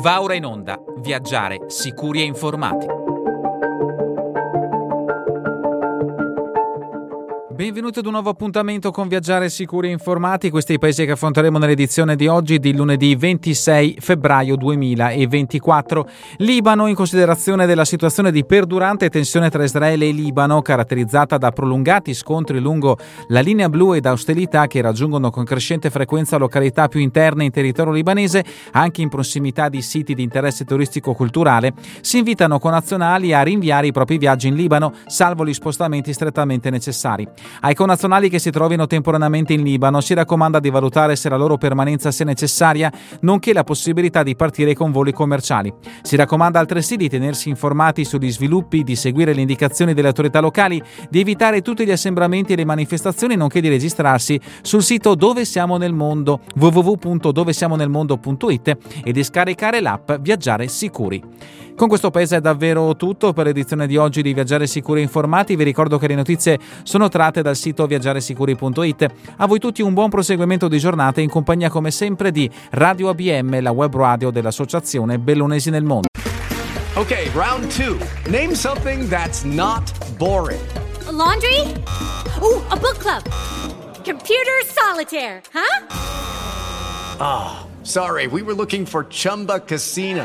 Va ora in onda Viaggiare sicuri e informati. Benvenuti ad un nuovo appuntamento con Viaggiare Sicuri e Informati. Questi i paesi che affronteremo nell'edizione di oggi di lunedì 26 febbraio 2024. Libano, in considerazione della situazione di perdurante tensione tra Israele e Libano, caratterizzata da prolungati scontri lungo la linea blu e da ostilità che raggiungono con crescente frequenza località più interne in territorio libanese, anche in prossimità di siti di interesse turistico-culturale, si invitano connazionali a rinviare i propri viaggi in Libano, salvo gli spostamenti strettamente necessari. Ai connazionali che si trovino temporaneamente in Libano si raccomanda di valutare se la loro permanenza sia necessaria, nonché la possibilità di partire con voli commerciali. Si raccomanda altresì di tenersi informati sugli sviluppi, di seguire le indicazioni delle autorità locali, di evitare tutti gli assembramenti e le manifestazioni, nonché di registrarsi sul sito Dove siamo nel mondo www.dovesiamonelmondo.it e di scaricare l'app Viaggiare Sicuri. Con questo paese è davvero tutto per l'edizione di oggi di Viaggiare Sicuri Informati. Vi ricordo che le notizie sono tratte dal sito viaggiaresicuri.it. A voi tutti un buon proseguimento di giornata in compagnia come sempre di Radio ABM, la web radio dell'Associazione Bellunesi nel Mondo. Ok, round 2. Name something that's not boring. A laundry? Ooh, a book club. Computer solitaire, huh? Ah, oh, sorry. We were looking for Chumba Casino.